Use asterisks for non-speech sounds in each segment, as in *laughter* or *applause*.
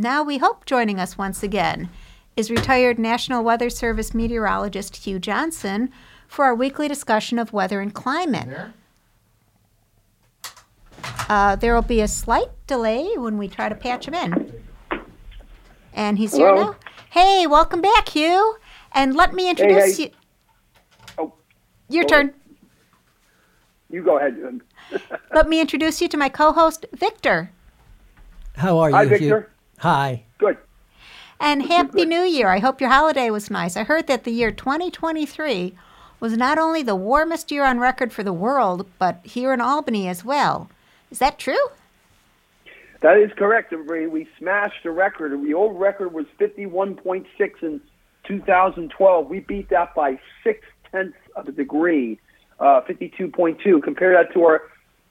Now we hope joining us once again is retired National Weather Service meteorologist Hugh Johnson for our weekly discussion of weather and climate. Uh, there will be a slight delay when we try to patch him in. And he's here Hello? now. Hey, welcome back, Hugh. And let me introduce hey. you. Oh, Your go turn. You go ahead. *laughs* Let me introduce you to my co-host Viktor. How are you? Hi, Hugh? Viktor. Hi. Good. And Happy New Year. I hope your holiday was nice. I heard that the year 2023 was not only the warmest year on record for the world, but here in Albany as well. Is that true? That is correct. We we smashed the record. The old record was 51.6 in 2012. We beat that by six tenths of a degree, uh, 52.2. Compare that to our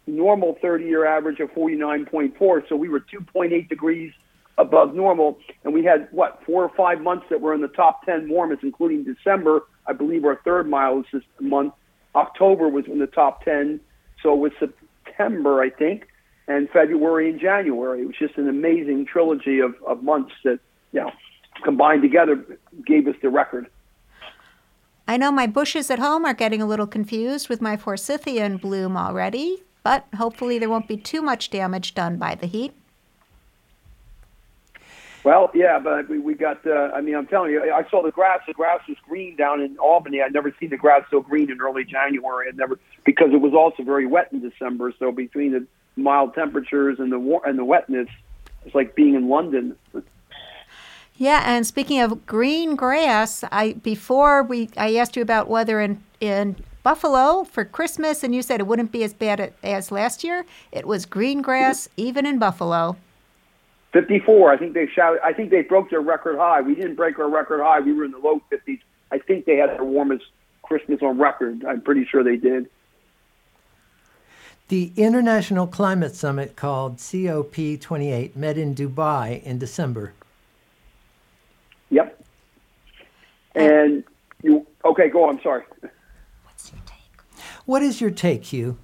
normal 30-year average of 49.4. So we were 2.8 degrees above normal, and we had what four or five months that were in the top 10 warmest, including December. I believe our third mildest month. October was in the top 10. So it was September, I think and February and January. It was just an amazing trilogy of, of months that, you know, combined together gave us the record. I know my bushes at home are getting a little confused with my forsythia in bloom already, but hopefully there won't be too much damage done by the heat. Well, yeah, but we, we got, uh, I mean, I'm telling you, I saw the grass. The grass was green down in Albany. I'd never seen the grass so green in early January. I'd never, because it was also very wet in December. So between the mild temperatures and the war- and the wetness, it's like being in London. Yeah, and speaking of green grass, I before we I asked you about weather in in Buffalo for Christmas, and you said it wouldn't be as bad as last year. It was green grass even in Buffalo. 54. I think they shouted. I think they broke their record high. We didn't break our record high. We were in the low 50s. I think they had their warmest Christmas on record. I'm pretty sure they did. The International Climate Summit called COP28 met in Dubai in December. Yep. Uh, and you okay? Go. on. sorry. What's your take? What is your take, Hugh?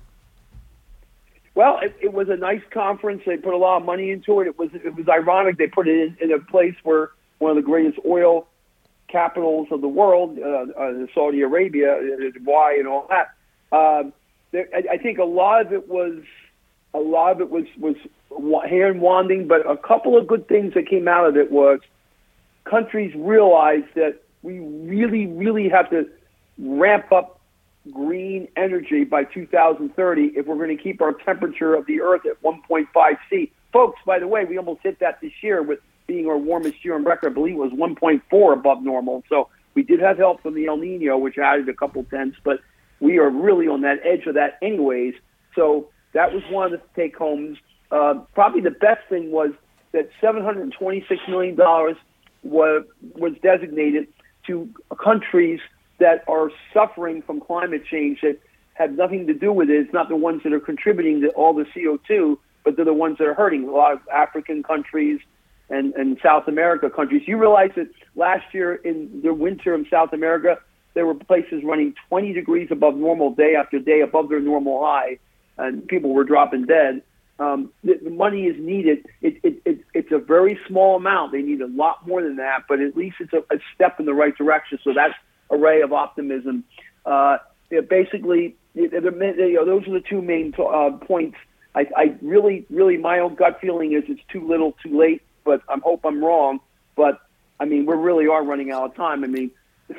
Well, it, it was a nice conference. They put a lot of money into it. It was it was ironic. They put it in, in a place where one of the greatest oil capitals of the world, uh, uh, Saudi Arabia, uh, Dubai, and all that. Um, there, I, I think a lot of it was a lot of it was was hand wanding, but a couple of good things that came out of it was countries realized that we really, really have to ramp up green energy by 2030 if we're going to keep our temperature of the earth at 1.5 C. Folks, by the way, we almost hit that this year with being our warmest year on record. I believe it was 1.4 above normal. So we did have help from the El Nino, which added a couple tenths, but we are really on that edge of that anyways. So that was one of the take homes. Uh, probably the best thing was that $726 million was, was designated to countries that are suffering from climate change that have nothing to do with it. It's not the ones that are contributing to all the CO2, but they're the ones that are hurting. A lot of African countries and, and South America countries. You realize that last year in the winter in South America, there were places running 20 degrees above normal day after day, above their normal high, and people were dropping dead. Um, the, the money is needed. It, it, it, it's a very small amount. They need a lot more than that, but at least it's a, a step in the right direction. So that's a ray of optimism. Uh, basically, you know, those are the two main uh, points. I, I really, really, my own gut feeling is it's too little, too late. But I hope I'm wrong. But I mean, we really are running out of time. I mean,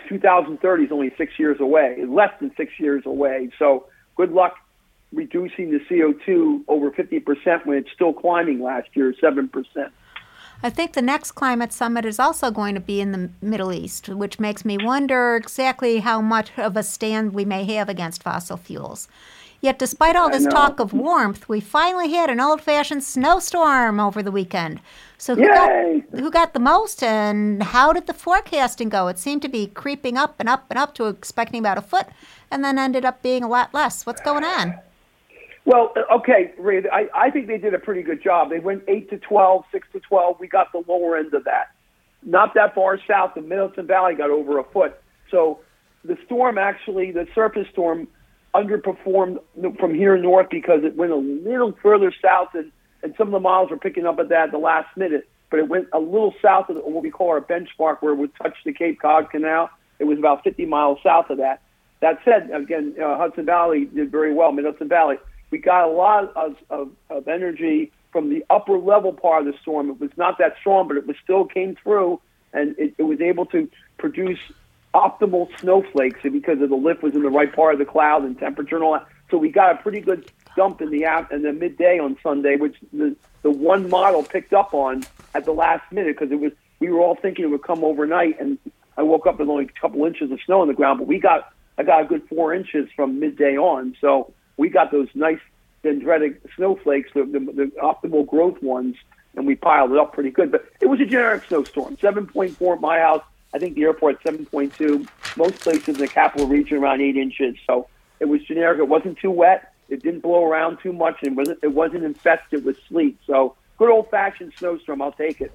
2030 is only six years away, less than six years away. So good luck reducing the CO2 over 50% when it's still climbing last year, 7%. I think the next climate summit is also going to be in the Middle East, which makes me wonder exactly how much of a stand we may have against fossil fuels. Yet, despite all this talk of warmth, we finally had an old fashioned snowstorm over the weekend. So, who Yay! got, who got the most and how did the forecasting go? It seemed to be creeping up and up and up to expecting about a foot and then ended up being a lot less. What's going on? Well, okay, Brea, I, I think they did a pretty good job. They went 8 to 12, 6 to 12. We got the lower end of that. Not that far south, the Middleton Valley got over a foot. So the storm actually, the surface storm, underperformed from here north because it went a little further south, and, and some of the models were picking up at that at the last minute. but it went a little south of what we call our benchmark, where it would touch the Cape Cod Canal. It was about 50 miles south of that. That said, again, uh, Hudson Valley did very well. Mid Hudson Valley, we got a lot of, of, of energy from the upper level part of the storm. It was not that strong, but it was still came through, and it, it was able to produce optimal snowflakes because of the lift was in the right part of the cloud and temperature and all that. So we got a pretty good dump in the app in the midday on Sunday, which the the one model picked up on at the last minute because it was we were all thinking it would come overnight, and I woke up with only a couple inches of snow on the ground, but we got I got a good four inches from midday on, so we got those nice dendritic snowflakes, the, the, the optimal growth ones, and we piled it up pretty good. But it was a generic snowstorm, 7.4 at my house. I think the airport 7.2. Most places in the capital region around eight inches. So it was generic. It wasn't too wet. It didn't blow around too much, and wasn't it wasn't infested with sleet. So good old fashioned snowstorm. I'll take it.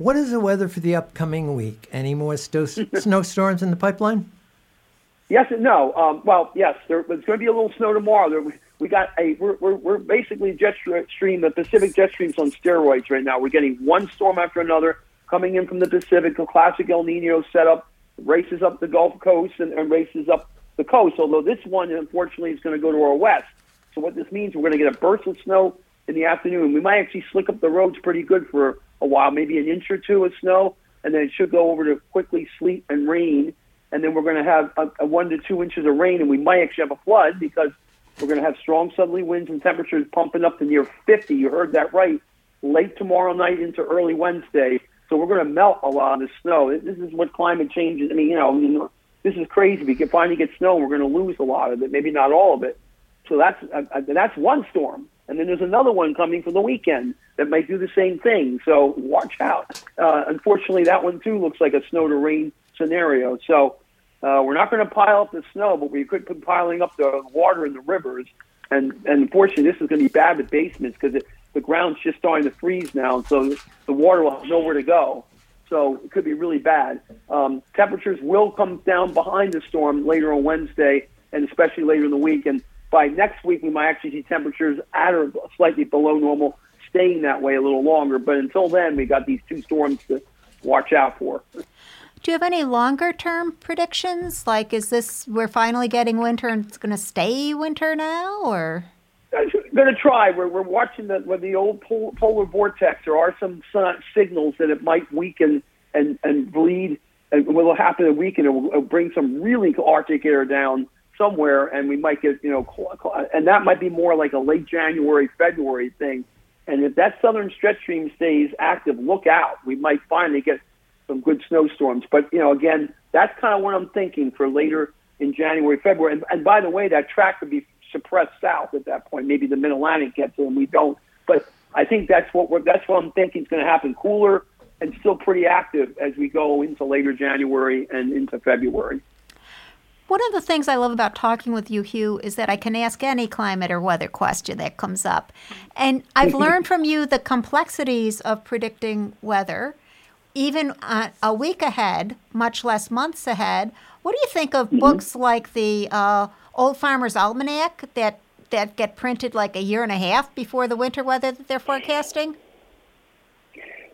What is the weather for the upcoming week? Any more sto- *laughs* snowstorms in the pipeline? Yes and no. Um, well, yes, there, there's going to be a little snow tomorrow. There, we, we got a we're, we're, we're basically jet stream. The Pacific jet stream's on steroids right now. We're getting one storm after another coming in from the Pacific. The classic El Nino setup races up the Gulf Coast and, and races up the coast. Although this one, unfortunately, is going to go to our west. So what this means, we're going to get a burst of snow in the afternoon. We might actually slick up the roads pretty good for a while, maybe an inch or two of snow, and then it should go over to quickly sleet and rain. And then we're going to have a, a one to two inches of rain, and we might actually have a flood because we're going to have strong southerly winds and temperatures pumping up to near 50. You heard that right. Late tomorrow night into early Wednesday. So we're going to melt a lot of the snow. This is what climate change is. I mean, you know, this is crazy. We can finally get snow, we're going to lose a lot of it, maybe not all of it. So that's uh, uh, that's one storm, and then there's another one coming for the weekend that might do the same thing. So watch out. Uh, unfortunately, that one too looks like a snow to rain scenario. So uh, we're not going to pile up the snow, but we could be piling up the water in the rivers. And, and unfortunately, this is going to be bad with basements because the ground's just starting to freeze now, so the water will have nowhere to go. So it could be really bad. Um, temperatures will come down behind the storm later on Wednesday, and especially later in the week. And by next week, we might actually see temperatures at or slightly below normal, staying that way a little longer. But until then, we got these two storms to watch out for. Do you have any longer term predictions? Like, is this we're finally getting winter and it's going to stay winter now, or? Uh, I'm going to try. We're, we're watching the with the old pol- polar vortex. There are some signals that it might weaken and and bleed. And what will happen a week, and it will, it will bring some really Arctic air down somewhere, and we might get you know, and that might be more like a late January, February thing. And if that southern stretch stream stays active, look out. We might finally get some good snowstorms. But you know, again, that's kind of what I'm thinking for later in January, February. And, and by the way, that track could be suppressed south at that point. Maybe the Mid Atlantic gets it, and we don't. But I think that's what we're, that's what I'm thinking is going to happen. Cooler and still pretty active as we go into later January and into February. One of the things I love about talking with you, Hugh, is that I can ask any climate or weather question that comes up. And I've *laughs* learned from you the complexities of predicting weather even uh, a week ahead, much less months ahead. What do you think of mm-hmm. books like the uh, Old Farmer's Almanac that that get printed like a year and a half before the winter weather that they're forecasting?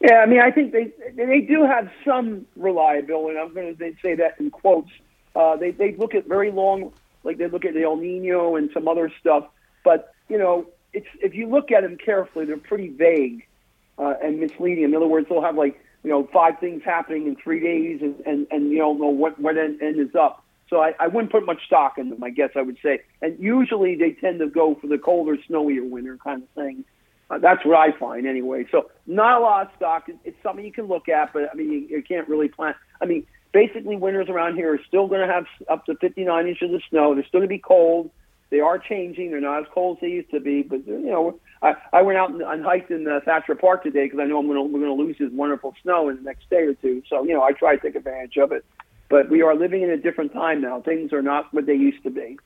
Yeah, I mean, I think they they do have some reliability. I'm going to say that in quotes. Uh, they they look at very long, like they look at the El Nino and some other stuff. But you know, it's if you look at them carefully, they're pretty vague uh, and misleading. In other words, they'll have like you know, five things happening in three days and, and, and you don't know what, what end, end is up. So I, I wouldn't put much stock in them, I guess I would say. And usually they tend to go for the colder, snowier winter kind of thing. Uh, that's what I find anyway. So not a lot of stock. It's something you can look at, but I mean, you, you can't really plan. I mean, basically winters around here are still going to have up to 59 inches of snow. They're still going to be cold. They are changing. They're not as cold as they used to be, but you know, I, I went out and, and hiked in uh, Thacher Park today because I know I'm going to we're going to lose this wonderful snow in the next day or two. So you know, I try to take advantage of it. But we are living in a different time now. Things are not what they used to be.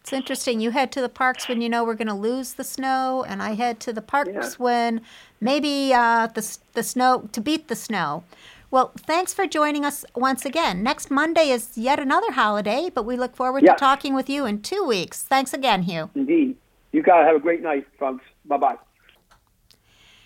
It's interesting. You head to the parks when you know we're going to lose the snow, and I head to the parks yeah. when maybe uh, the the snow to beat the snow. Well, thanks for joining us once again. Next Monday is yet another holiday, but we look forward to talking with you in two weeks. Thanks again, Hugh. Indeed. You guys have a great night, folks. Bye bye.